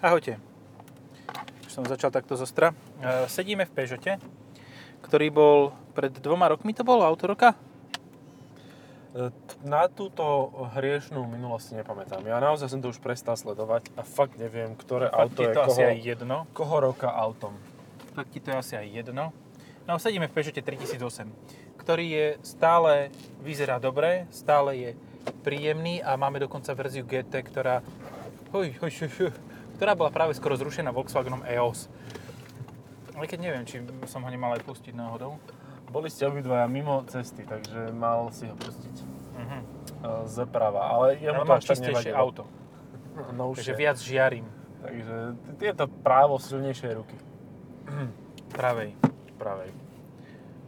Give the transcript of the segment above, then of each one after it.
Ahojte. Už som začal takto zostra. E, Sedíme v Peugeote, ktorý bol pred dvoma rokmi, to bolo auto roka? E, Na túto hriešnú minulosť si nepamätám. Ja naozaj som to už prestal sledovať a fakt neviem, ktoré Fakt auto je to koho, asi aj jedno. koho roka autom. Fakt ti to je asi aj jedno. No sedíme v Peugeote 3008, ktorý je stále, vyzerá dobre, stále je príjemný a máme dokonca verziu GT, ktorá, huj, huj, huj, huj, ktorá bola práve skoro zrušená Volkswagenom EOS. Ale keď neviem, či som ho nemal aj pustiť náhodou. Boli ste obidvaja mimo cesty, takže mal si ho pustiť Mhm. e, zprava. Ale jemu Ale to mám až tak čistejšie nevadilo. auto, No takže viac žiarím Takže je to právo silnejšej ruky. pravej. Pravej.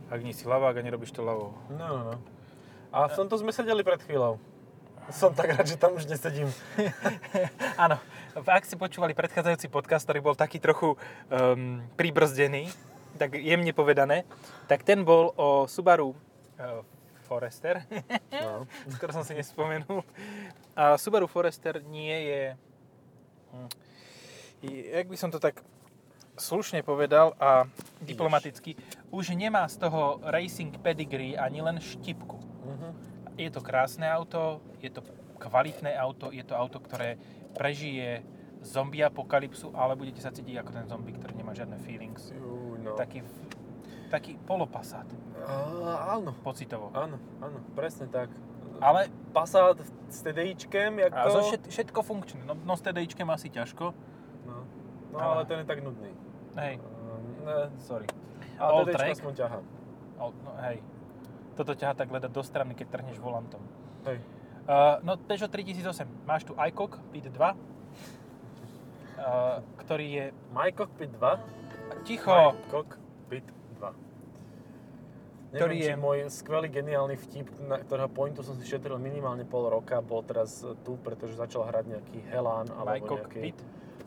Ak nie si ľavák a nerobíš to ľavou. No, no, no. A v tomto sme sedeli pred chvíľou. Som tak rád, že tam už nesedím. Áno, ak ste počúvali predchádzajúci podcast, ktorý bol taký trochu um, pribrzdený, tak jemne povedané, tak ten bol o Subaru uh, Forester, No. skoro som si nespomenul. A Subaru Forester nie je, hm, jak by som to tak slušne povedal a diplomaticky, už nemá z toho racing pedigree ani len štipku. Mhm. Je to krásne auto, je to kvalitné auto, je to auto, ktoré prežije zombie apokalypsu, ale budete sa cítiť ako ten zombie, ktorý nemá žiadne feelings. Jú, no. Taký, taký polopasát, Á, áno, pocitovo. áno, áno, presne tak. Ale Passat s TDIčkem, jak a zo všet, všetko funkčné. No, no s TDIčkem asi ťažko. No, no Ale- ale ten je tak nudný. Hej, Um, ne, sorry. A All TDIčko track? aspoň ťaha. o, no, hej. Toto ťaha tak hľadať do strany, keď trhneš volantom. Hej. Uh, no Peugeot 3008, máš tu iCock Pit 2, uh, ktorý je... My Cockpit 2. Ticho! My Cockpit 2. Ktorý Neviem, je- môj skvelý geniálny vtip, na ktorého pointu som si šetril minimálne pol roka, bol teraz tu, pretože začal hrať nejaký Helán alebo nejaký, Cockpit.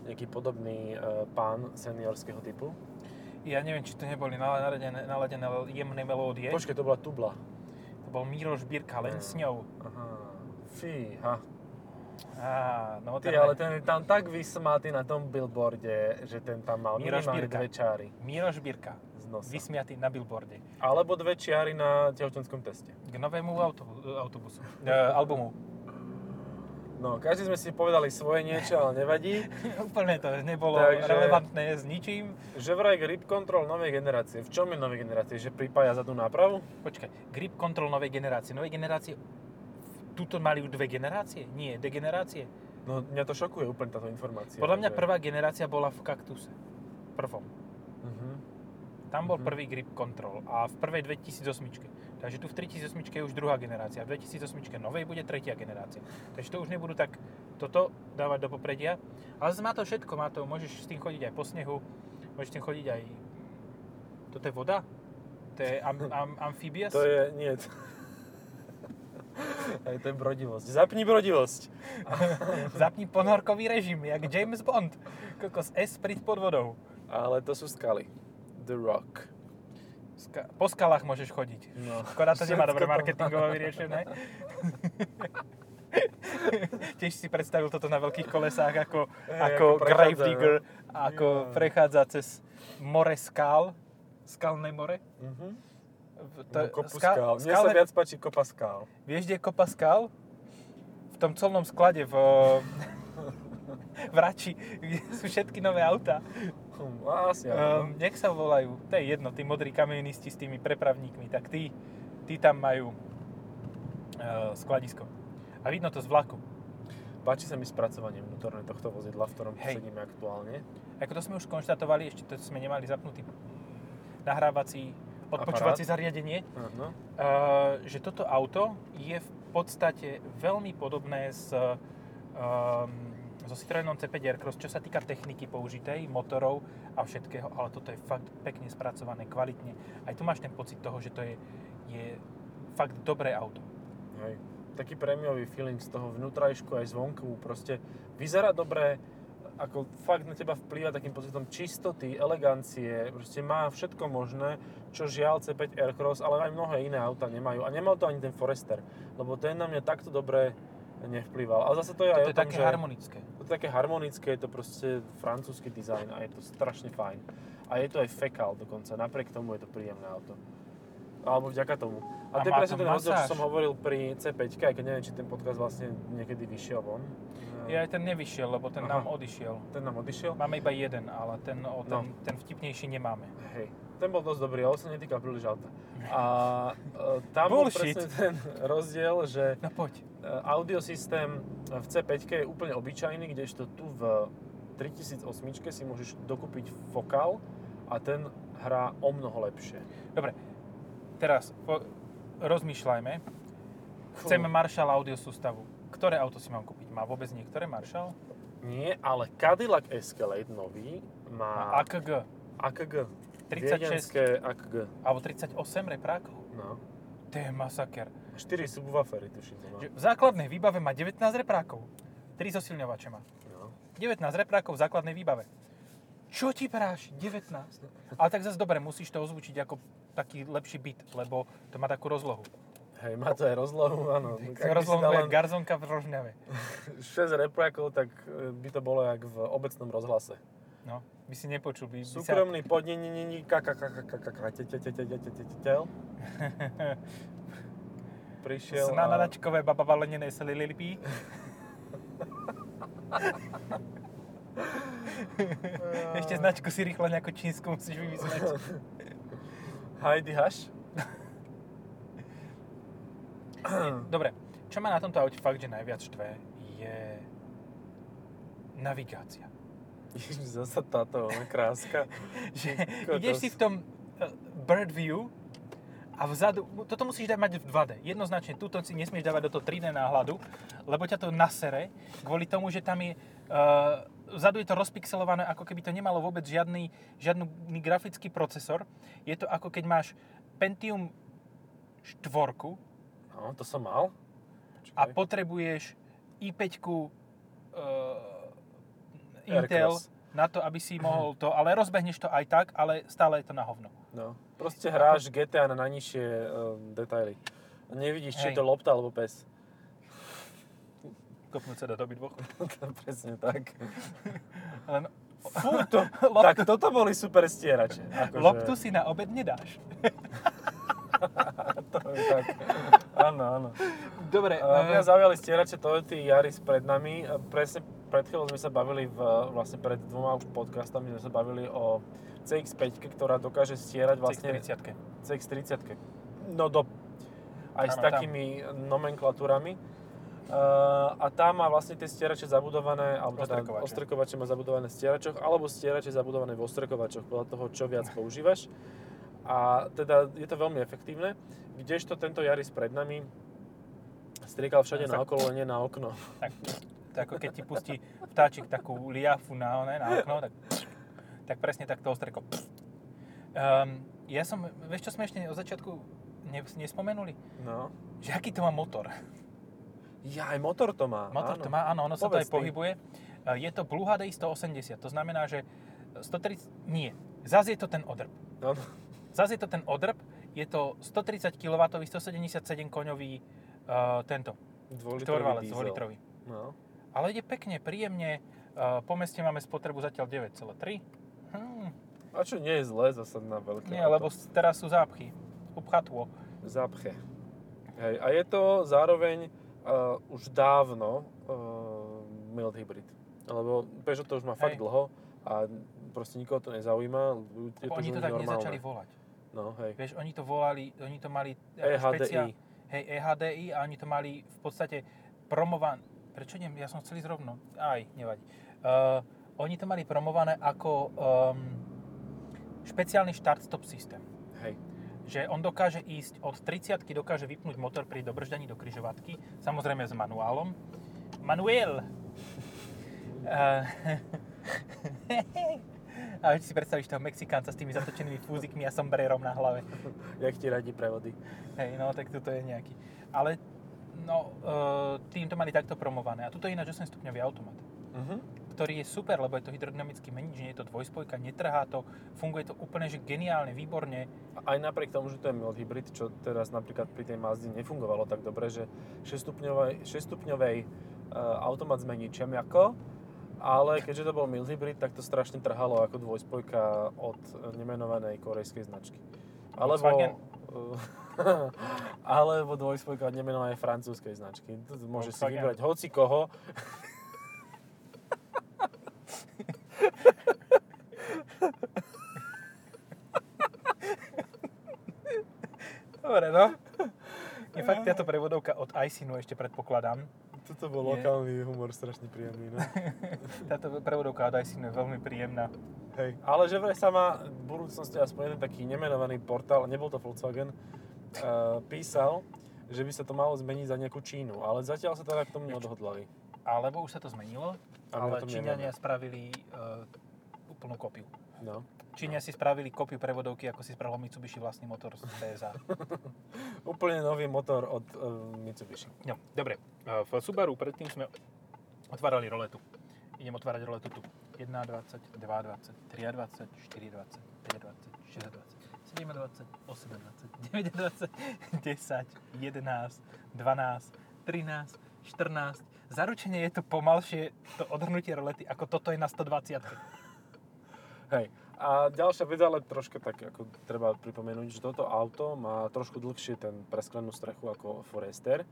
nejaký podobný uh, pán seniorského typu. Ja neviem, či to neboli naladené, naladené jemné melódie. Počkej, to bola tubla. To bol Míroš Birka, len s ňou. Aha. Fíha. Á, no Ty, ale ten je tam tak vysmatý na tom billboarde, že ten tam mal Míroš minimálne dve čáry z nosa. vysmiatý na billboarde. Alebo dve čiary na tehotenskom teste. K novému autobu, autobusu, e, albumu. No, každý sme si povedali svoje niečo, ale nevadí. Úplne to nebolo Takže- relevantné s ničím. Že vraj grip control novej generácie. V čom je novej generácie? Že pripája zadnú nápravu? Počkaj, grip control novej generácie. Novej generácie, tuto mali už dve generácie? Nie, degenerácie. No, mňa to šokuje úplne táto informácia. Podľa mňa že- prvá generácia bola v Kaktuse. Prvom. Mhm. Tam bol Mhm. prvý grip control a v prvej 2008. Takže tu v 3008 je už druhá generácia. V 2008 novej bude tretia generácia. Takže to už nebudú tak toto dávať do popredia. Ale má to všetko. Má to, môžeš s tým chodiť aj po snehu, môžeš s tým chodiť aj... Toto je voda? To je am, am, amfibias? To je, nie. Aj to je brodivosť. Zapni brodivosť. Zapni ponorkový režim, jak James Bond. Kokos Esprit pod vodou. Ale to sú skaly. The Rock. Ska- po skalách môžeš chodiť. No. Škoda to nemá dobre marketingovo vyriešené. Tiež si predstavil toto na veľkých kolesách ako, Hej, ako, ako Gravedigger, no. ako Jo. prechádza cez more skál, skalné more. Mhm. V- No, kopu skál. Mne sa viac páči kopa skál. Vieš, kde je kopa skál? V tom colnom sklade v, v Rači, kde sú všetky nové autá. Asi áno. Um, jak sa volajú? To je jedno, tí modrí kamionisti s tými prepravníkmi, tak tí, tí tam majú uh, skladisko. A vidno to z vlaku. Páči sa mi spracovanie vnútorné tohto vozidla, v ktorom Hej. sedíme aktuálne. Ako to sme už konštatovali, ešte to sme nemali zapnutý nahrávací, odpočúvací zariadenie, Áno. uh, že toto auto je v podstate veľmi podobné s, um, so Citroenom C5 Aircross, čo sa týka techniky použitej, motorov a všetkého, ale toto je fakt pekne spracované, kvalitne. Aj tu máš ten pocit toho, že to je, je fakt dobré auto. Hej. Taký prémiový feeling z toho vnútrajšku aj zvonku. Proste vyzerá dobre, ako fakt na teba vplýva takým pocitom čistoty, elegancie, proste má všetko možné, čo žiaľ C5 Aircross, ale aj mnohé iné auta nemajú. A nemal to ani ten Forester, lebo ten na mňa takto dobre nevplyval. A zase to je Toto aj je o tom, také že... harmonické. To je také harmonické, je to proste francúzsky dizajn a je to strašne fajn. A je to aj fekal dokonca, napriek tomu je to príjemné auto. Alebo vďaka tomu. A, a to je presne ten rozdiel, čo som hovoril pri C5, aj keď neviem, či ten podcast vlastne niekedy vyšiel von. Ja aj ten nevyšiel, lebo ten Aha. nám odišiel. Ten nám odišiel? Máme iba jeden, ale ten, o, no. ten, no. ten vtipnejší nemáme. Hej, ten bol dosť dobrý, ale sa netýkal príliš auta. A e, tam bol presne ten rozdiel, že no, poď. E, audiosystém v C5 je úplne obyčajný, kdežto tu v 3008 si môžeš dokúpiť fokál a ten hrá o mnoho lepšie. Dobre, teraz po, rozmýšľajme. Chcem Marshall audio sústavu. Ktoré auto si mám kúpiť? Má vôbec niektoré Marshall? Nie, ale Cadillac Escalade nový má... AKG. AKG. 36. Viedenské AKG. Alebo 38 reprákov. No. To je masaker. 4 subwoofery, tuším. To má. V základnej výbave má 19 reprákov. 3 zosilňovače má. No. 19 reprákov v základnej výbave. Čo ti práš? 19. Ale tak zase dobre, musíš to ozvučiť ako taký lepší byt, lebo to má takú rozlohu. Hej, má to aj rozlohu, áno. Rozlohu je garzonka v Rožňave. 6 reprákov, tak e, by to bolo jak v obecnom rozhlase. No, by si nepočul. By, Súkromný sa... podnenení Prišiel a... Snanadačkové babavalenené selililipí. Ešte značku si rýchlo nejakú čínsku musíš vymyslieť. Heidi Haš. Dobre, čo ma na tomto aute fakt, že najviac štve, je navigácia. Ježiš, zasa táto kráska. že ideš si v tom uh, bird view a vzadu, toto musíš dať mať v 2D. Jednoznačne, túto si nesmieš dávať do toho 3D náhľadu, lebo ťa to nasere, kvôli tomu, že tam je, uh, vzadu je to rozpixelované, ako keby to nemalo vôbec žiadny, žiadny grafický procesor. Je to ako keď máš Pentium 4 No, to som mal. a Počkaj. potrebuješ i5 uh, Intel R-Cross. na to, aby si mohol to, ale rozbehneš to aj tak, ale stále je to na hovno. No, proste hráš GTA na najnižšie um, detaily. A nevidíš, či Hej. je to lopta alebo pes. Kopnúť sa do doby dvoch. Presne tak. Ale no, Fú, to, Loptu- tak toto boli super stierače. Akože, loptu si na obed nedáš. To je tak. Áno, áno. Dobre, A eh, mňa zaujali stierače Toyota Yaris pred nami. Presne pred chvíľou sme sa bavili v, vlastne pred dvoma už podcastami sme sa bavili o CX-5, ktorá dokáže stierať vlastne CX-30. CX-30. No do... Aj s Áno, tam. takými nomenklatúrami. Uh, a tá má vlastne tie stierače zabudované, alebo teda Ostrkovače. ostrkovače má zabudované v stieračoch, alebo stierače zabudované v ostrkovačoch, podľa toho, čo viac používaš. A teda je to veľmi efektívne. Kdežto tento Yaris pred nami striekal všade naokolo, len nie na okno. Tak, to ako keď ti pustí vtáčik takú liafu na, one, na okno, tak, tak presne tak to ostreko. Um, ja som, vieš čo sme ešte od začiatku ne, nespomenuli? No. Že aký to má motor. Ja, aj motor to má. Motor áno. to má, áno, ono sa to aj Povedz ty. pohybuje. E, Je to Blue HDI 180, to znamená, že 130, nie, zase je to ten odrb. No, Zase je to ten odrb, je to 130 kW, 177 koňový uh, tento, diesel. dvojlitrový. No. Ale ide pekne, príjemne. Uh, po meste máme spotrebu zatiaľ 9,3. Hmm, A čo nie je zlé zase na veľké nie, auto. lebo teraz sú zápchy. Upchatło. Zapche. Hej, a je to zároveň uh, už dávno uh, mild hybrid. Lebo Peugeot to už má fakt Hej. dlho a proste nikoho to nezaujíma. Je to Oni to tak normálne. nezačali volať. No, hej. Vieš, oni to volali, oni to mali... EHDI. špeciál- Hej, EHDI a oni to mali v podstate promované... Prečo idem? Ja som chcel ísť rovno. Aj, nevadí. Uh, oni to mali promované ako um, špeciálny start-stop systém. Hej. Že on dokáže ísť od 30 dokáže vypnúť motor pri dobrždaní do kryžovatky, samozrejme s manuálom. Manuel! Uh, a si predstavíš toho Mexikánca s tými zatočenými fúzikmi a sombrerom na hlave. Jak ti radí prevody. Hej, no tak toto je nejaký. Ale no, uh, tým to mali takto promované. A tuto je ináč 8 stupňový automat. Mhm. Ktorý je super, lebo je to hydrodynamický menič, nie je to dvojspojka, netrhá to, funguje to úplne že geniálne, výborne. Aj napriek tomu, že to je mild hybrid, čo teraz napríklad pri tej Mazde nefungovalo tak dobre, že 6-stupňovej, 6-stupňovej uh, automat s meničem ako, ale keďže to bol mild hybrid, tak to strašne trhalo ako dvojspojka od nemenovanej korejskej značky. Alebo, uh, alebo dvojspojka od nemenovanej francúzskej značky. To Môže si vybrať hoci koho. Dobre, no. Je fakt táto prevodovka od Icinu ešte predpokladám. Toto bol Je. lokálny humor, strašne príjemný. No. Táto prevodovka od Icinu je veľmi príjemná. Hej. Ale že vraj sa má v budúcnosti aspoň jeden taký nemenovaný portál, nebol to Volkswagen, uh, písal, že by sa to malo zmeniť za nejakú Čínu, ale zatiaľ sa teda k tomu neodhodlali. Alebo už sa to zmenilo, A ale Číňania spravili uh, úplnú kopiu. No. Číňania si spravili kopiu prevodovky, ako si spravil Mitsubishi vlastný motor z PSA. Úplne nový motor od uh, Mitsubishi. No, dobre. Uh, V Subaru predtým sme otvárali roletu. Idem otvárať roletu tu. 1, 20, 2, 20, 3, 20, 4, 20, 5, 20, 6, 20, 7, 20, 8, 20, 9, 20, 10, 11, 12, 13, 14. Zaručenie je to pomalšie, to odhrnutie rolety, ako toto je na 120. Hej. A ďalšia vec, ale troška tak ako treba pripomenúť, že toto auto má trošku dlhšie ten presklenú strechu ako Forester,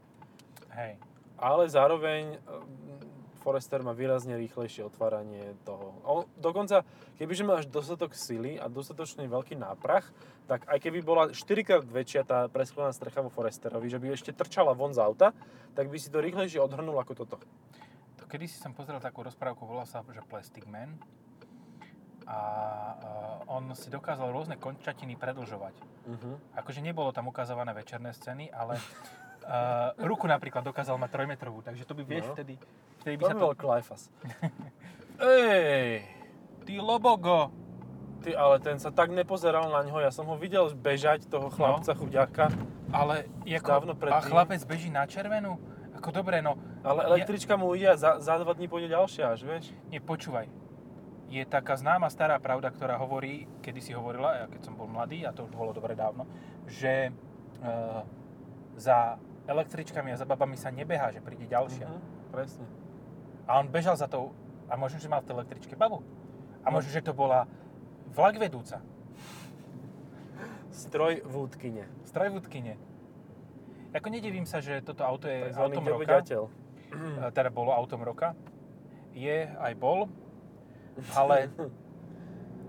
Hej. ale zároveň mm, Forester má výrazne rýchlejšie otváranie toho. On, dokonca, kebyže máš dostatok sily a dostatočný veľký náprach, tak aj keby bola 4 krát väčšia tá presklená strecha vo Foresterovi, že by ešte trčala von z auta, tak by si to rýchlejšie odhrnul ako toto. To kedy si som pozrel takú rozprávku, volá sa, že Plastic Man. A uh, on si dokázal rôzne končatiny predlžovať. Uh-huh. Akože nebolo tam ukazované večerné scény, ale uh, ruku napríklad dokázal mať trojmetrovú, takže to by vieš No. vtedy, vtedy by To sa by to... Klajfas. Ej, Ty lobogo! ty, ale ten sa tak nepozeral na ňo, ja som ho videl bežať, toho chlapca chuďaka, Ale ako, Dávno a predtým. chlapec beží na červenú? Ako dobre, no, ale električka mu ide a za, za dva dní pôjde ďalšia až, vieš? nie, počúvaj. Je taká známa stará pravda, ktorá hovorí, kedy si hovorila, ja keď som bol mladý, a to už bolo dobre dávno, že uh, za električkami a za babami sa nebehá, že príde ďalšia. Mhm, presne. A on bežal za tou, a možno, že mal v tej električke babu. A No. možno, že to bola vlak vedúca, Stroj v útkine. stroj v utkine. Ako nedivím sa, že toto auto je Takzvaný autom roka. E, Teda bolo autom roka. Je, aj bol. Ale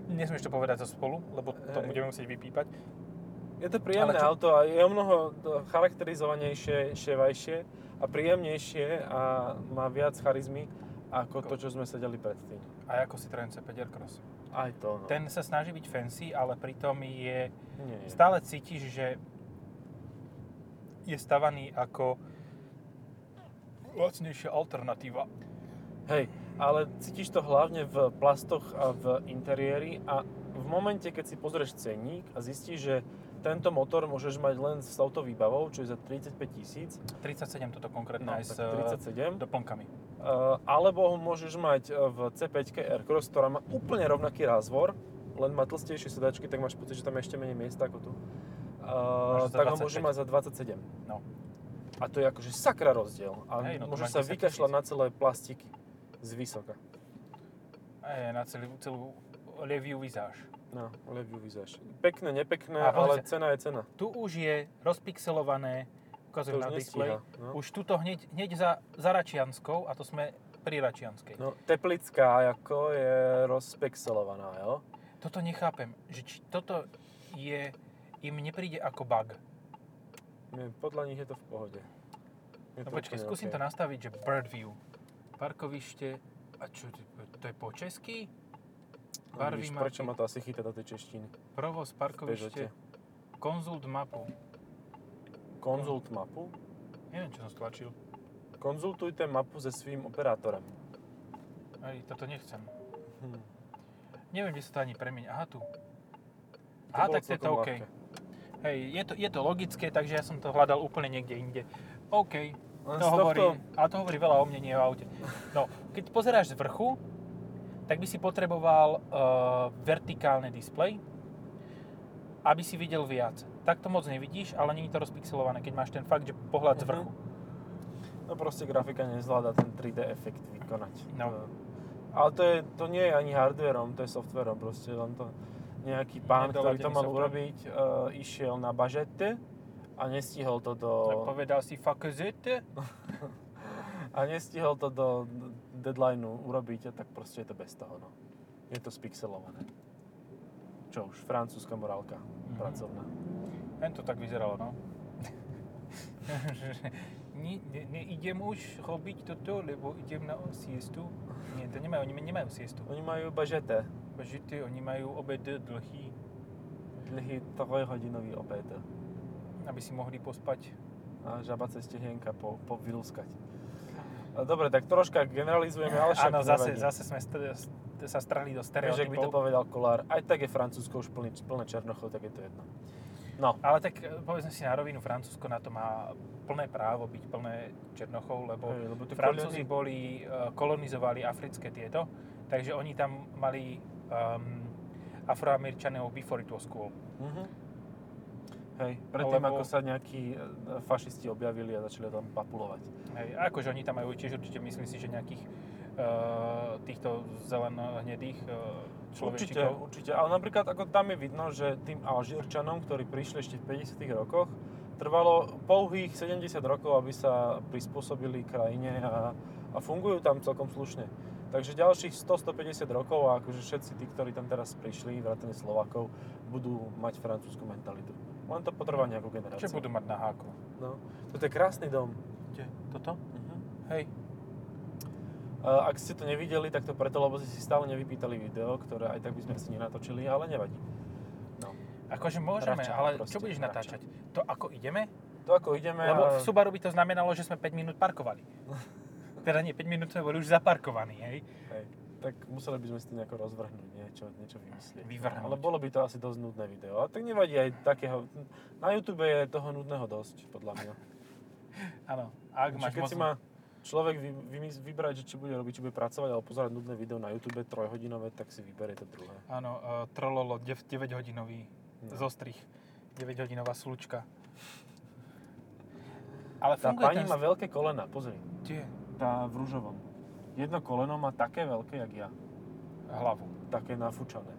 nesmieš to povedať za spolu, lebo to Hej. budeme musieť vypípať. Je to príjemné auto a je o mnoho charakterizovanejšie, ševajšie a príjemnejšie a má viac charizmy ako to, čo sme sedeli predtým. A ako Citroen C5 Aircross. Aj to, no. Ten sa snaží byť fancy, ale pritom je... Nie, nie. Stále cítiš, že je stavaný ako lacnejšia alternatíva. Hej, ale cítiš to hlavne v plastoch a v interiéri a v momente, keď si pozrieš cenník a zistíš, že tento motor môžeš mať len s touto výbavou, čo je za 35 tisíc, 37 toto konkrétne no, aj s tak eh, 37, doplnkami. Uh, alebo ho môžeš mať uh, v C5 Aircross, ktorá má úplne rovnaký rázvor, len má tlstejšie sedačky, tak máš pocit, že tam je ešte menej miesta ako tu. Uh, tak ho 25. môžeš mať za 27. No. A to je akože sakra rozdiel. A Hej, no môžeš sa 10 vykašľať na celé plastiky z vysoka. Aj na celú, celú leviu vizáž. No, leviu vyzáš. Pekné, nepekné, A ale pozrite. cena je cena. Tu už je rozpixelované, ukazujem na displej, nestíha, no. už tuto hneď, hneď za, za Račianskou, a to sme pri Račianskej. No, teplická ako je rozpexelovaná, jo? Toto nechápem, že či toto je, im nepríde ako bug. Nie, podľa nich je to v pohode. Je No úplne skúsim OK. to nastaviť, že bird view. Parkovište, a čo, to je po česky? No, Barvy vidíš, prečo ma to asi chytá do tej češtiny? provoz, parkovište, konzult mapu. Konzult mapu. Neviem, čo som stlačil. Konzultujte mapu se svým operátorem. Aj, toto nechcem. Hm. Neviem, kde sa to ani premieňa. Aha, tu. To Aha, tak to je to OK. Hej, je to, je to logické, takže ja som to hľadal úplne niekde inde. OK, to hovorí, tohto- ale to hovorí veľa o mne, nie o aute. No, keď pozeráš z vrchu, tak by si potreboval uh, vertikálny displej, aby si videl viac. Tak to moc nevidíš, ale je to rozpixelované, keď máš ten fakt, že pohľad z vrchu. No proste grafika nezvláda ten 3D efekt vykonať. No. Ale to, je, to nie je ani hardwareom, to je softwareom proste, len to nejaký pán, ktorý to mal software. urobiť, uh, išiel na bažete a nestihol to do... Tak povedal si it? a nestihol to do deadlineu urobiť, a tak proste je to bez toho, no. Je to spixelované. Čo už, francúzska morálka Mhm. pracovná. Len to tak vyzeralo, no. ne, ne, neidem už robiť toto, lebo idem na siestu. Nie, to nemajú, oni nemajú siestu. Oni majú bažete, Žity, oni majú obed dlhý, dlhý trojhodinový obed aby si mohli pospať. a žaba cez tehienka po, povylskať. Dobre, tak troška generalizujeme, ale však Áno, zase, nevadí. zase sme st- st- sa strhli do Vieš, ak by to stereotypov. povedal Kolár, aj tak je Francúzsko už plný, plné Černochov, tak je to jedno. No, Ale tak e, povedzme si na rovinu, Francúzsko na to má plné právo byť plné Černochov, lebo hej, lebo Francúzi boli, e, kolonizovali africké tieto, takže oni tam mali um, Afroameričanov before it was cool. Mhm. Hej, predtým Lebo- ako sa nejakí e, fašisti objavili a začali tam papulovať. Hej, a akože oni tam majú tiež určite, myslím si, že nejakých uh, týchto zeleno-hnedých uh, Určite, určite. Ale napríklad ako tam je vidno, že tým Alžírčanom, ktorí prišli ešte v 50 rokoch, trvalo pouhých 70 rokov, aby sa prispôsobili krajine a, a fungujú tam celkom slušne. Takže ďalších 100-150 rokov a akože všetci tí, ktorí tam teraz prišli, vrátane Slovákov, budú mať francúzsku mentalitu. Len to potrvá nejakú generáciu. Čo budú mať na háku? No. Toto je krásny dom. Kde? Toto? Mhm. Hej. Uh, ak ste to nevideli, tak to preto, lebo ste si stále nevypýtali video, ktoré aj tak by sme si nenatočili, ale nevadí. No. Akože môžeme, Rača, ale proste, čo budeš natáčať? To ako ideme? To ako ideme Lebo v Subaru by to znamenalo, že sme 5 minút parkovali. Teda nie, 5 minút sme boli už zaparkovaní, hej? Hej, tak museli by sme si to nejako rozvrhnúť, niečo, niečo vymyslieť. Vyvrhnúť. Ale bolo by to asi dosť nudné video. A tak nevadí aj takého... Na YouTube je toho nudného dosť, podľa mňa. Áno. Ak máš keď moc... si má človek vy, vymys- vybrať, že či bude robiť, či bude pracovať, alebo pozerať nudné video na YouTube trojhodinové, tak si vyberie to druhé. Áno, uh, Trololo, 9-hodinový No. zostrih. 9-hodinová slučka. Ale Tá pani ten... má veľké kolena, pozri. Kde? Tá v rúžovom. Jedno koleno má také veľké, jak ja. Hlavu. Také nafúčané.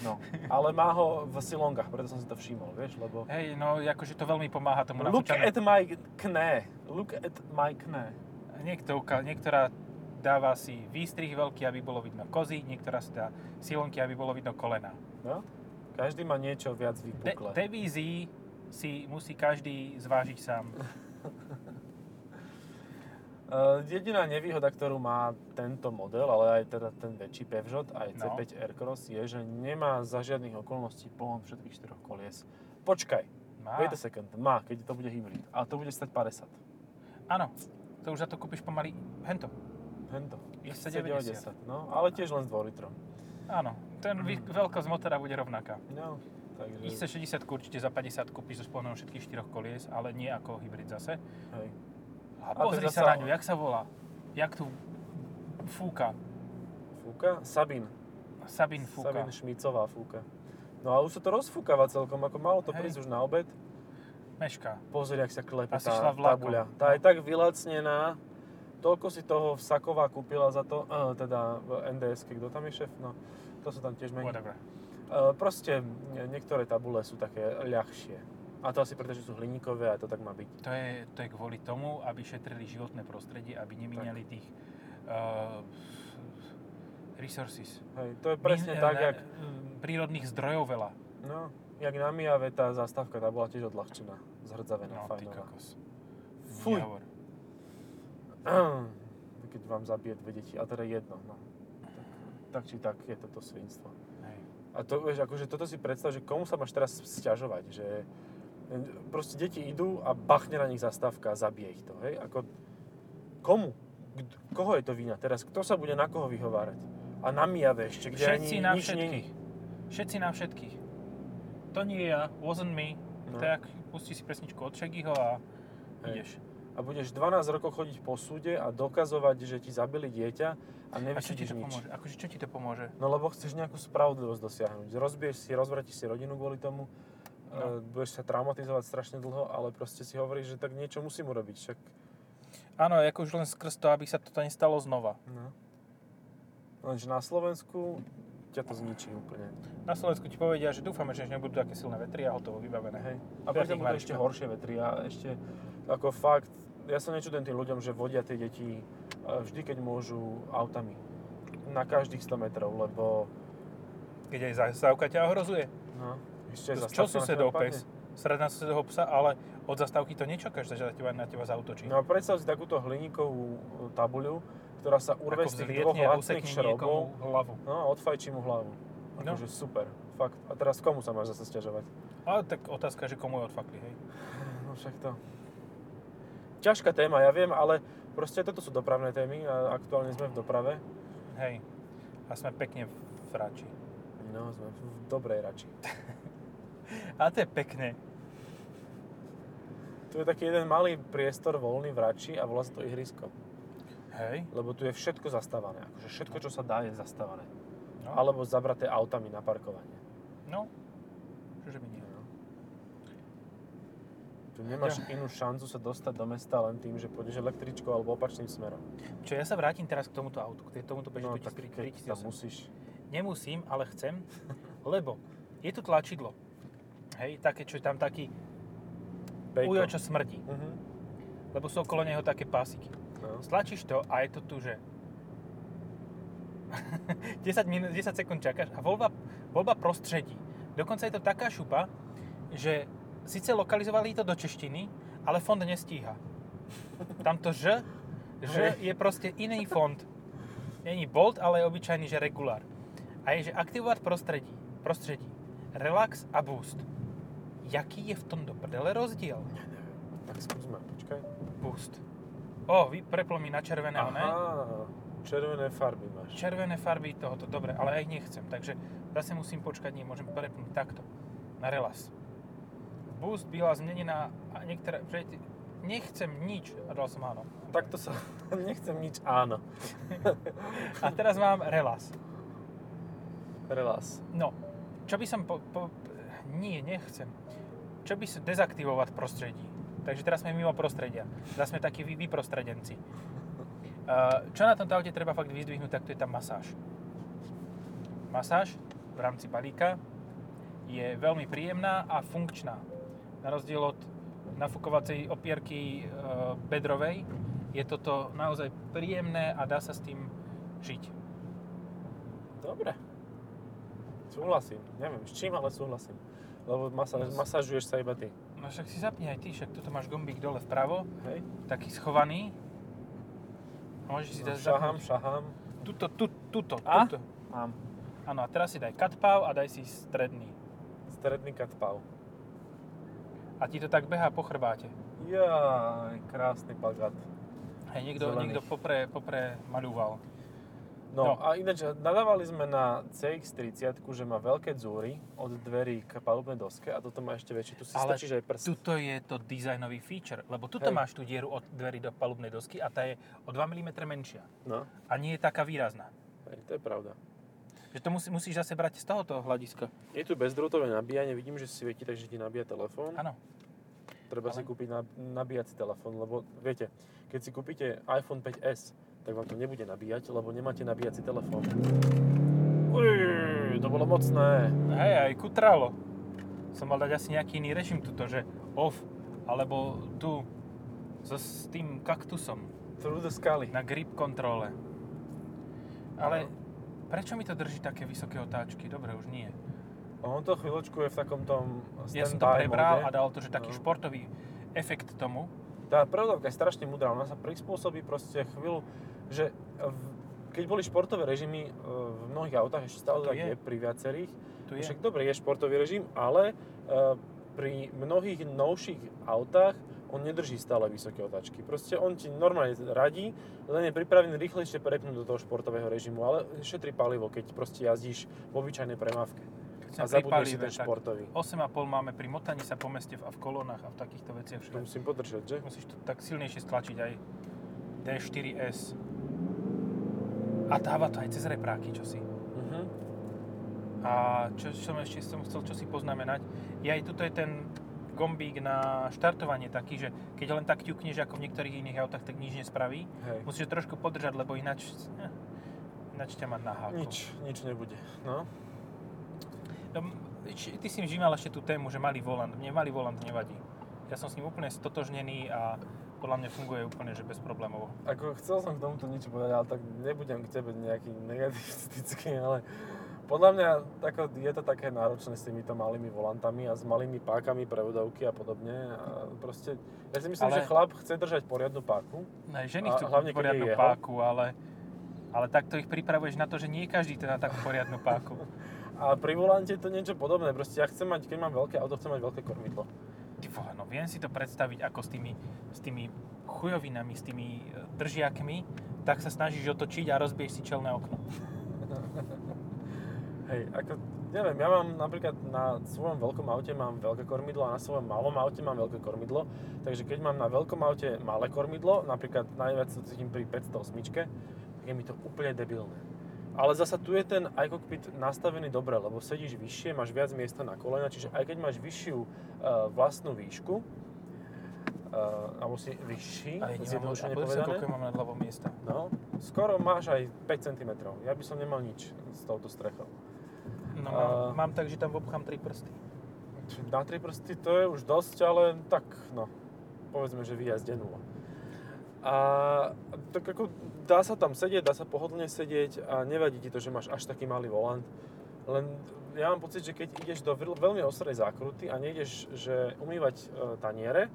No, ale má ho v silongách, preto som si to všimol, vieš, lebo... Hej, no akože to veľmi pomáha tomu Look nafúčanému. at my kné. Look at my kné. Niektorá, niektorá dáva si výstrih veľký, aby bolo vidno kozy, niektorá si dá silonky, aby bolo vidno kolena. No? Každý má niečo viac De- vypuklé. devízy si musí každý zvážiť sám. Uh, jediná nevýhoda, ktorú má tento model, ale aj teda ten väčší Peugeot, aj No. C5 Aircross, je, že nemá za žiadnych okolností pohon všetkých štyroch kolies. Počkaj, Má. wait a second, má, keď to bude hybrid, ale to bude stať 50. Áno, to už za to kúpiš pomaly hento. Hento. XC90. No, ale tiež len s 2 litrom. Áno, ten vý- veľkosť motora bude rovnaká. No, takže... XC60 určite za 50 kúpiš so spojenou všetkých štyroch kolies, ale nie ako hybrid zase. Hej. A pozri sa na ňu, jak sa volá. Jak tu fúka. Fúka? Sabin. Sabin fúka. Sabin Šmicová fúka. No a už sa to rozfúkava celkom, ako malo to Hej. prísť už na obed. Meška. Pozri, ak sa klepe Asi tá tabuľa. Tá je tak vylacnená. Toľko si toho Saková kúpila za to, uh, teda NDS, kto tam je šéf, no to sa tam tiež mení. Whatever. Uh, proste nie- niektoré tabule sú také ľahšie. A to asi preto, že sú hliníkové a to tak má byť. To je, to je kvôli tomu, aby šetrili životné prostredie, aby nemíňali tých uh, resources. Hej, to je presne Míň- tak, ne- jak, Prírodných zdrojov veľa. no, jak na Mijave tá zastávka, tá bola tiež odľahčená, zhrdzavená, No, ty fajnová. Fuj. Nehovor. Keď vám zabije dve deti, a teda jedno, no. Tak, tak či tak je toto svinstvo. Hej. A to, vieš, akože toto si predstav, že komu sa máš teraz sťažovať, že proste deti idú a bachne na nich zastávka a zabije ich to, hej? Ako, komu? Kd- koho je to vina teraz? Kto sa bude na koho vyhovárať? A na Mijave ešte, kde Všetci ani na nič všetkých. není. Všetci na všetkých. To nie ja, wasn't me. No. Tak, pustí si pesničku od Shaggyho a Hej. ideš. A budeš 12 rokov chodiť po súde a dokazovať, že ti zabili dieťa a to nič. pomôže? Akože čo ti to pomôže? No lebo chceš nejakú spravodlivosť dosiahnuť. Rozbiješ si, rozvratíš si rodinu kvôli tomu, No. no. budeš sa traumatizovať strašne dlho, ale proste si hovoríš, že tak niečo musím urobiť. Však, Áno, ako už len skrz to, aby sa to nestalo znova. no. Lenže na Slovensku ťa to zničí úplne. Na Slovensku ti povedia, že dúfame, že nebudú také silné vetry a hotovo vybavené. Hej. A tých budú ešte horšie vetry a ešte ako fakt, ja sa nečudujem tým ľuďom, že vodia tie deti e, vždy, keď môžu autami. Na každých 100 metrov, lebo Keď aj zastávka ťa ohrozuje. no, ešte zastávka čo susedov pes? Sred na susedovho psa, ale od zastávky to nečakáš, že na teba, na teba zautočí. No a predstav si takúto hliníkovú e, tabuľu, ktorá sa urve z tých dvoch lacných šrobov hlavu. no, a odfajčí mu hlavu. No. Akože super, fakt. A teraz komu sa máš zase stiažovať? Ale tak otázka, že komu je odfakli, hej. No však to... Ťažká téma, ja viem, ale proste toto sú dopravné témy a aktuálne sme v doprave. Hej. A sme pekne v rači. No, sme v dobrej rači. A to je pekne. Tu je taký jeden malý priestor voľný v rači a volá sa to ihrisko. Hej. Lebo tu je všetko zastávané. Akože všetko, čo sa dá, je zastávané. No. Alebo zabraté autami na parkovanie. No. Čože mi nie. Tu nemáš inú šancu sa dostať do mesta len tým, že pôjdeš električkou alebo opačným smerom. Čo, ja sa vrátim teraz k tomuto autu, k tomuto No Peugeot tak 3000 keď tam 3008. musíš. Nemusím, ale chcem, lebo je tu tlačidlo. Hej, také, čo je tam taký Bacon. ujo, čo smrdí. Mhm. Lebo sú okolo neho také pásiky. No. Stlačíš to a je to tu, že 10, minút, 10 sekúnd čakáš a voľba, voľba prostredí. Dokonca je to taká šupa, že síce lokalizovali to do češtiny, ale fond nestíha. Tamto Ž, Ž je proste iný fond. Není Bolt, ale je obyčajný, že regulár. A je, že aktivovať prostredí, prostredí, relax a boost. Jaký je v tom do prdele rozdiel? Tak skúsme, počkaj. Boost. O, vy preplo mi na červeného, ne? Aha, červené farby máš. Červené farby tohoto, dobre, ale aj nechcem, takže zase musím počkať, nie, môžem prepnúť takto, na relas. Boost byla zmenená a niektoré, nechcem nič, a dal som áno. Takto sa, nechcem nič, áno. A teraz mám relas. Relax. No, čo by som po, po, nie, nechcem. Čo by som dezaktivovať prostredí. Takže teraz sme mimo prostredia. Teraz sme takí vy, vyprostredenci. Uh, čo na tomto aute treba fakt vyzdvihnúť, tak to je tá masáž. Masáž v rámci balíka je veľmi príjemná a funkčná. Na rozdiel od nafukovacej opierky uh, bedrovej je toto naozaj príjemné a dá sa s tým žiť. Dobre. Súhlasím. Neviem s čím, ale súhlasím. Lebo masáž, masážuješ sa iba ty. No však si zapni aj ty, však tuto máš gombík dole vpravo, Hej? taký schovaný. Môžeš si No, dať šahám, zapnúť. šahám. Tuto, tu, tuto, A? tuto. Mám Áno, a teraz si daj cut pav a daj si stredný. stredný katpav. A ti to tak behá po chrbáte. Jaj, krásny plagát. Hej, niekto, Zelený. niekto popre, popre maľúval. No, No. a ináč nadávali sme na CX-30, že má veľké dzúry od dverí k palubnej doske a toto má ešte väčšie. Tu si Ale strčíš aj prst. Tuto je to dizajnový feature, lebo tuto Hej. máš tú dieru od dverí do palubnej dosky a tá je o 2 mm menšia. No, A nie je taká výrazná. hej, to je pravda. Že to musí, musíš zase brať z tohoto hľadiska. Je tu bezdrôtové nabíjanie, vidím, že svieti, takže ti nabíja telefón. Áno. Treba ale- si kúpiť nab- nabíjací telefón, lebo viete, keď si kúpite iPhone 5s, tak vám to nebude nabíjať, lebo nemáte nabíjací telefón. Uj, to bolo mocné. Hej, aj kutralo. Som mal dať asi nejaký iný režim tuto, že off, alebo tu so, s tým kaktusom Through the scully. na grip kontrole. Ale prečo mi to drží také vysoké otáčky? Dobre, už nie. On to chvíľočku je v takom tom Ja som to prebral móde. a dal to, že taký No. športový efekt tomu. Tá prevodovka je strašne múdra, ona sa prispôsobí proste chvíľu, že v, keď boli športové režimy e, v mnohých autách, ešte stále To tak je. je pri viacerých, Tu je. však dobre, je športový režim, ale e, pri mnohých novších autách on nedrží stále vysoké otáčky. Proste on ti normálne radí, len je pripravený rýchlejšie prepnúť do toho športového režimu, ale šetrí palivo, keď proste jazdíš v obyčajnej premávke. Keď A zabudneš si ten športový. 8,5 máme pri motaní sa po meste a v kolónach a v takýchto veciach To všetko. musím podržať, že? Musíš to tak silnejšie stlačiť aj D4S. A dáva to aj cez repráky, čo si. Mhm. A čo som ešte som chcel čo si poznamenať, je aj tuto je ten gombík na štartovanie taký, že keď len tak ťukneš ako v niektorých iných autách, tak nič nespraví. Hej. Musíš trošku podržať, lebo ináč, eh, ináč ťa má na háku. Nič, nič nebude. No. No, ty si vnímal ešte tú tému, že malý volant. Mne malý volant nevadí. Ja som s ním úplne stotožnený a podľa mňa funguje úplne že bez problémov. Ako chcel som k tomuto niečo povedať, ale tak nebudem k tebe nejaký negativistický, ale podľa mňa ako, je to také náročné s týmito malými volantami a s malými pákami prevodovky a podobne. A proste, ja si myslím, Ale- že chlap chce držať poriadnu páku. Aj ženy A chcú hlavne, poriadnu páku, ale, ale takto ich pripravuješ na to, že nie každý teda takú poriadnu páku. A pri volante je to niečo podobné. Proste ja chcem mať, keď mám veľké auto, chcem mať veľké kormidlo. Ty vole, no viem si to predstaviť ako s tými, s tými chujovinami, s tými e, držiakmi, tak sa snažíš otočiť a rozbiješ si čelné okno. Hej, ako, neviem, ja mám napríklad na svojom veľkom aute mám veľké kormidlo a na svojom malom aute mám veľké kormidlo. Takže keď mám na veľkom aute malé kormidlo, napríklad najviac to cítim pri 508, tak je mi to úplne debilné. Ale zasa tu je ten iCockpit nastavený dobre, lebo sedíš vyššie, máš viac miesta na kolena, čiže aj keď máš vyššiu uh, vlastnú výšku, uh, alebo si vyšší, zjednodušene povedané, koľko mám nad hlavou miesta. no, skoro máš aj 5 cm. Ja by som nemal nič s touto strechou. No, A- mám, mám tak, že tam obchám tri prsty. Či Na tri prsty to je už dosť, ale tak, no, povedzme, že výjazde nula. A tak ako dá sa tam sedieť, dá sa pohodlne sedieť a nevadí ti to, že máš až taký malý volant. Len ja mám pocit, že keď ideš do veľ- veľmi ostrej zákruty a nejdeš že umývať e, taniere,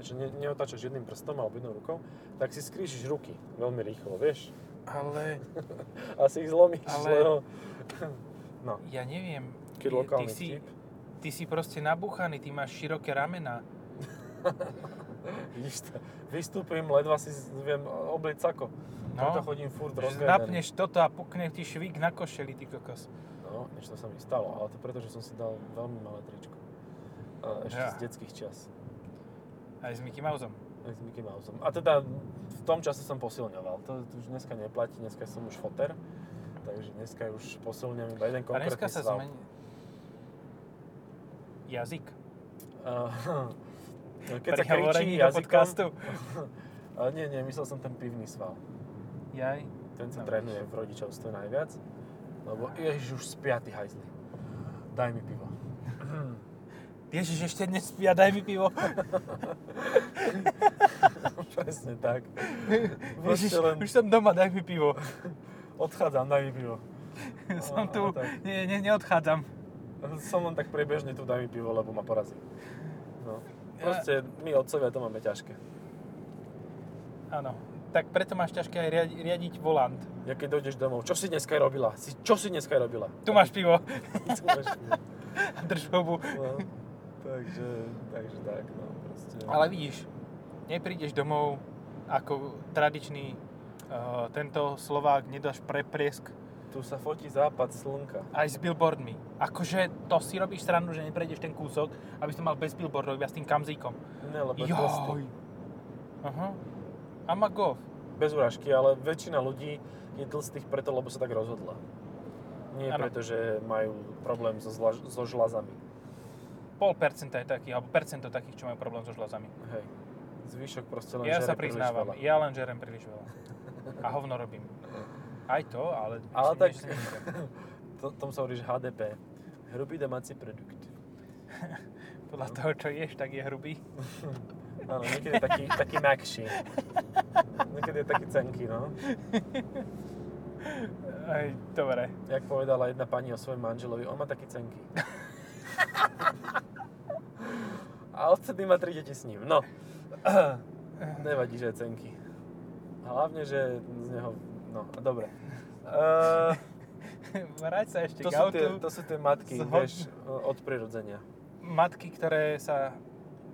že ne, neotáčaš jedným prstom alebo jednou rukou, tak si skrížiš ruky veľmi rýchlo, vieš? Ale A si ich zlomíš, Ale- lebo... No, ja neviem, keď ty, lokálny si, vtip. ty si proste nabuchaný, ty máš široké ramená. Vidíš to, vystúpim, ledva si viem obliť sako. No. Preto chodím furt Že rozvedený. napneš toto a pukne ti švík na košeli, ty kokos. No, niečo sa mi stalo, ale to preto, že som si dal veľmi malé tričko. A ešte Ja. z detských čas. Aj s Mickey Mouseom. Aj s Mickey Mouseom. A teda v tom čase som posilňoval. To, to už dneska neplatí, dneska som už foter. Takže dneska už posilňujem iba jeden A konkrétny dneska sa zmení... Jazyk. Uh, keď sa kričí do podcastu. Ale nie, nie, myslel som ten pivný sval. Jaj. Ten sa No, trénuje v rodičovstve najviac. Lebo ježiš, už spia tí hajzli. Daj mi pivo. Ježiš, ešte dnes spia, daj mi pivo. Presne tak. Ježiš, len už som doma, daj mi pivo. odchádzam, daj mi pivo. som tu, tak. nie, nie, neodchádzam. Som len tak priebežne tu, daj mi pivo, lebo ma porazí. No. Proste my otcovia to máme ťažké. Áno. Tak preto máš ťažké aj riadiť, riadiť volant. Ja keď dojdeš domov, čo si dneska robila? Si, čo si dneska robila? Tu máš pivo. Tu máš pivo. A drž hubu. No. Takže, takže tak, no proste. Ale vidíš, neprídeš domov ako tradičný uh, tento Slovák, nedáš prepriesk Tu sa fotí západ slnka. aj s billboardmi. Akože to si robíš srandu, že neprejdeš ten kúsok, aby to mal bez billboardov, iba s tým kamzíkom. Ne, lebo. Joj. Aha. Amagov. Bez urážky, ale väčšina ľudí je tlstých preto, lebo sa tak rozhodla. Nie Áno. preto, že majú problém so, zla, so žlazami. Pol percenta je takých, alebo percento takých, čo majú problém so žľazami. Hej. Zvyšok proste len Ja sa priznávam, ja len žerem príliš veľa. A hovno robím. Aj to, ale... Ale tak, to, tomu sa hovorí, že HDP. Hrubý domáci produkt. Podľa toho, čo ješ, tak je hrubý. Áno, niekedy je taký, taký mäkší. Niekedy je taký cenký, no. Aj, dobre. Jak povedala jedna pani o svojom manželovi, on má taký cenký. A odtedy má tri deti s ním. No. Nevadí, že je cenký. Hlavne, že z neho... No, dobre. Uh, Vráť sa ešte to, k sú autu. tie, to sú tie matky, Zhod- vieš, od prirodzenia. Matky, ktoré sa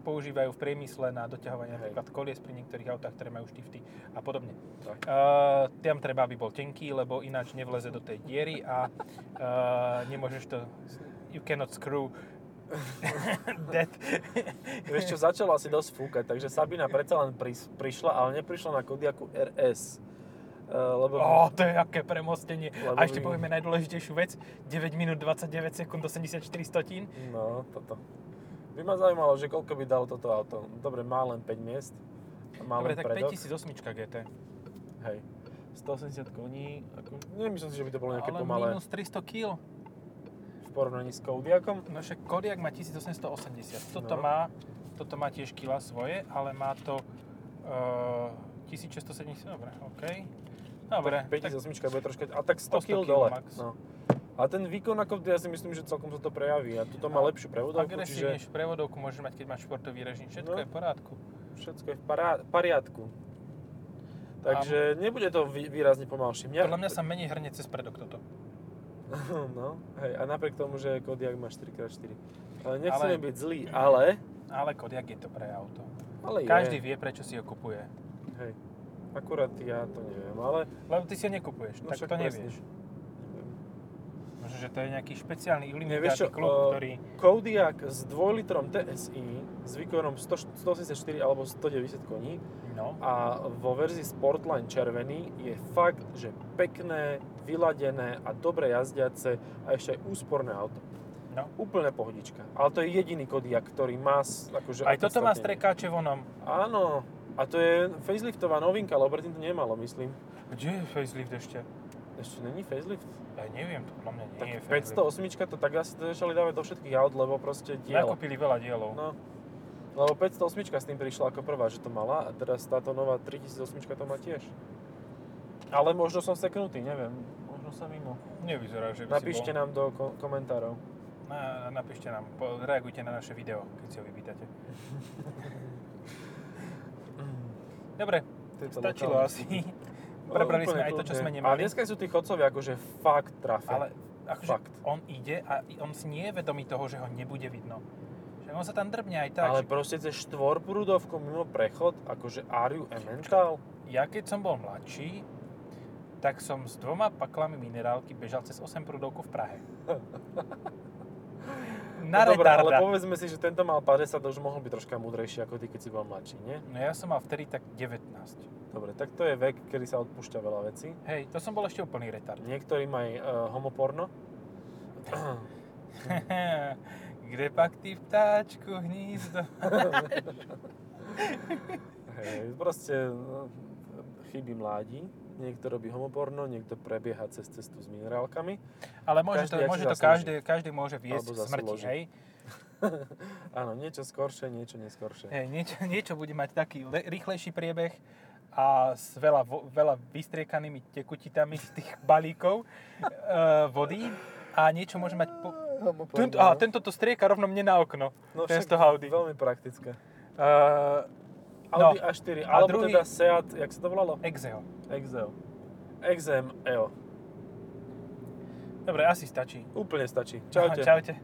používajú v priemysle na doťahovanie Hej. napríklad kolies pri niektorých autách, ktoré majú štifty a podobne. Tak. Uh, tam treba, aby bol tenký, lebo ináč nevleze do tej diery a uh, nemôžeš to... You cannot screw that. Vieš čo, začalo asi dosť fúkať, takže Sabina predsa len pris, prišla, ale neprišla na Kodiaku RS. Lebo... Ó, to je aké premostenie. Lebo A ešte vy- povieme najdôležitejšiu vec. 9 minút 29 sekúnd 84 stotín. No, toto. By ma zaujímalo, že koľko by dalo toto auto. Dobre, má len 5 miest. Má Dobre, len tak predok. 5008 GT. Hej. 180 koní. Ako, nemyslím si, že by to bolo nejaké Ale pomalé minus 300 kg. v porovnaní s Kodiakom. No však Kodiaq má 1880. Toto No. má, toto má tiež kila svoje, ale má to uh, 1670. Dobre, OK. Dobre, tak 58 bude troška, a tak 100 100 kg dole. max. No. A ten výkon, ako ja si myslím, že celkom sa to prejaví. A tuto má A lepšiu prevodovku, čiže agresívnejšiu prevodovku môžeš mať, keď máš športový režim. Všetko No. je v porádku. všetko je v pará- pariadku. Takže nebude to vý- výrazne pomalšie. Mňa, Podľa mňa sa menej hrne cez predok toto. no, hej, a napriek tomu, že Kodiak má 4x4. Ale nechceme Ale- byť zlí, ale... Ale Kodiaq je to pre auto. ale Každý je. vie, prečo si ho kupuje. Hej. Akurát ja to neviem, ale... Lebo ty si ho nekupuješ, No tak to presne. nevieš. Možno, že to je nejaký špeciálny iluminátny klub, eh, ktorý... Kodiak s 2 litrom TSI s výkonom 100, 184 alebo 190 koní No, a vo verzii Sportline červený je fakt, že pekné, vyladené a dobre jazdiace a ešte aj úsporné auto. no. Úplne pohodička. Ale to je jediný Kodiak, ktorý má akože Aj toto má strekáče vonom. Áno. A to je faceliftová novinka, lebo predtým to nemalo, myslím. Kde je facelift ešte? Ešte není facelift? Ja neviem, to podľa mňa nie Tak je facelift. 508 to tak asi začali dávať do všetkých aut, lebo proste dielo. Nakúpili veľa dielov. No. Lebo 508 s tým prišla ako prvá, že to mala a teraz táto nová 3008 to má tiež. Ale možno som seknutý, neviem. Možno sa mimo. Nevyzerá, že by Napíšte bol. nám do ko- komentárov. Na, napíšte nám, reagujte na naše video, keď si ho vypýtate. Dobre, Tieto stačilo lokálne asi. Prebrali sme aj to, čo sme A nemali. dneska sú tí chodcovia akože fakt trafia. Ale akože Fakt. on ide a on si nie je vedomý toho, že ho nebude vidno. Že on sa tam drbne aj tak. Ale že proste cez štvorprúdovku mimo prechod, akože are you a mental? Ja keď som bol mladší, tak som s dvoma paklami minerálky bežal cez 8 prúdovku v Prahe. Na no dobré, ale povedzme si, že tento mal 50 a už mohol byť troška múdrejší ako ty, keď si bol mladší, nie? No ja som mal vtedy tak 19. Dobre, tak to je vek, kedy sa odpúšťa veľa vecí. Hej, to som bol ešte úplný retard. Niektorí majú uh, homoporno. Kde pak ty vtáčku hnízdo? Hej, proste no, chyby mládi. Niekto robí homoporno, niekto prebieha cez cestu s minerálkami. Ale môže Každý, to, môže to každý, každý môže viesť k smrti, hej? Áno, niečo skoršie, niečo neskoršie. hej niečo, niečo bude mať taký le, rýchlejší priebeh a s veľa, vo, veľa vystriekanými tekutitami z tých balíkov e, vody a niečo môže mať... Po... Tento, aha, no. tento to strieka rovno mne na okno. no, ten z toho Audi. Veľmi praktické. Uh, Audi No. A4, A alebo druhý- teda Seat, jak sa to volalo? Exeo. Exeo. Exem L. Dobre, asi stačí. Úplne stačí. Čaute. Čaute.